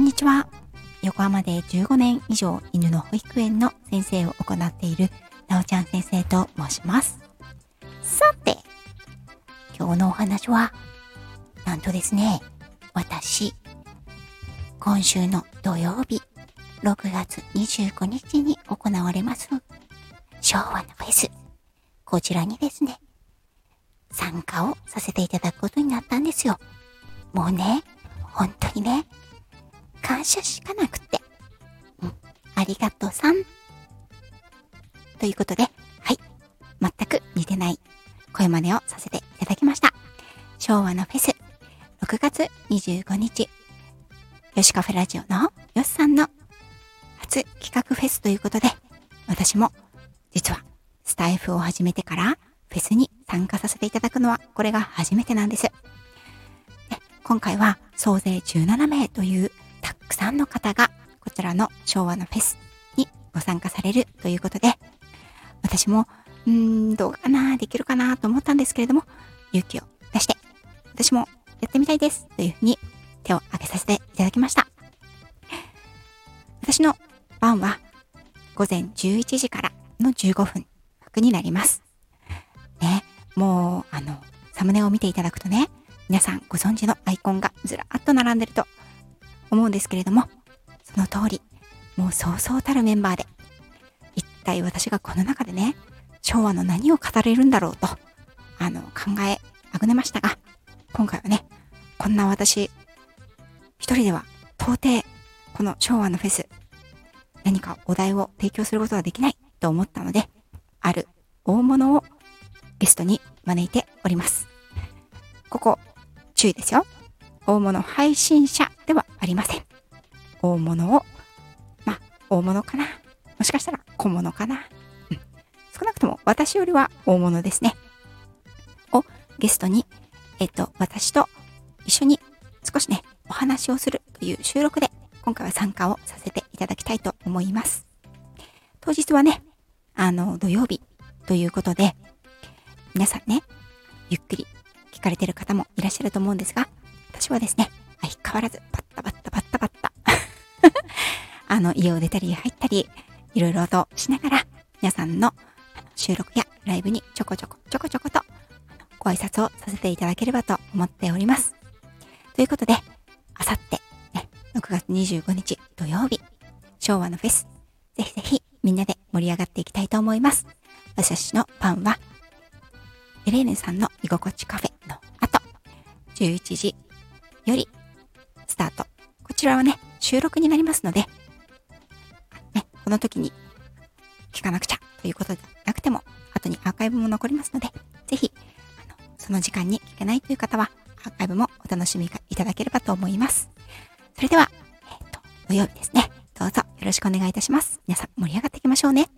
んにちは。横浜で15年以上犬の保育園の先生を行っているなおちゃん先生と申します。さて、今日のお話は、なんとですね、私、今週の土曜日、6月25日に行われます、昭和のフェス。こちらにですね、参加をさせていただくことになったんですよ。もうね、本当にね、感謝しかなくって。うん、ありがとうさん。ということで、はい、全く似てない声真似をさせていただきました。昭和のフェス、6月25日、ヨシカフェラジオのヨシさんの初企画フェスということで、私も実はスタイフを始めてからフェスに参加させていただくのはこれが初めてなんです。で今回は総勢17名というたくさんの方がこちらの昭和のフェスにご参加されるということで、私も、うーん、どうかな、できるかなと思ったんですけれども、勇気を出して、私もやってみたいですというふうに手を挙げさせていただきました。私の番は午前11時からの15分枠になります。ね、もう、あの、サムネを見ていただくとね、皆さんご存知のアイコンがずらっと並んでると思うんですけれども、その通り、もうそうそうたるメンバーで、一体私がこの中でね、昭和の何を語れるんだろうと、あの、考え、あぐねましたが、今回はね、こんな私、一人では到底、この昭和のフェス、何かお題を提供することができないと思ったので、ある大物をゲストに招いております。ここ、注意ですよ。大物配信者ではありません。大物を、まあ、大物かな。もしかしたら小物かな。うん。少なくとも私よりは大物ですね。をゲストに、えっと、私と一緒に少しね、お話をするという収録で今回は参加をさせていただきたいと思います。当日はね、あの、土曜日ということで、皆さんね、ゆっくり聞かれてる方もいらっしゃると思うんですが、私はですね、相変わらずバッタバッタバッタバッタ あの、家を出たり入ったり、いろいろとしながら、皆さんの収録やライブにちょこちょこちょこちょことご挨拶をさせていただければと思っております。ということで、あさって、ね、6月25日土曜日、昭和のフェス、ぜひぜひみんなで盛り上がっていきたいと思います。私のパンはエレーヌさんの居心地カフェの後、11時よりスタート。こちらはね、収録になりますので、ね、この時に聞かなくちゃということでなくても、後にアーカイブも残りますので、ぜひ、あの、その時間に聞けないという方は、アーカイブもお楽しみいただければと思います。それでは、えっ、ー、と、土曜日ですね。どうぞよろしくお願いいたします。皆さん盛り上がっていきましょうね。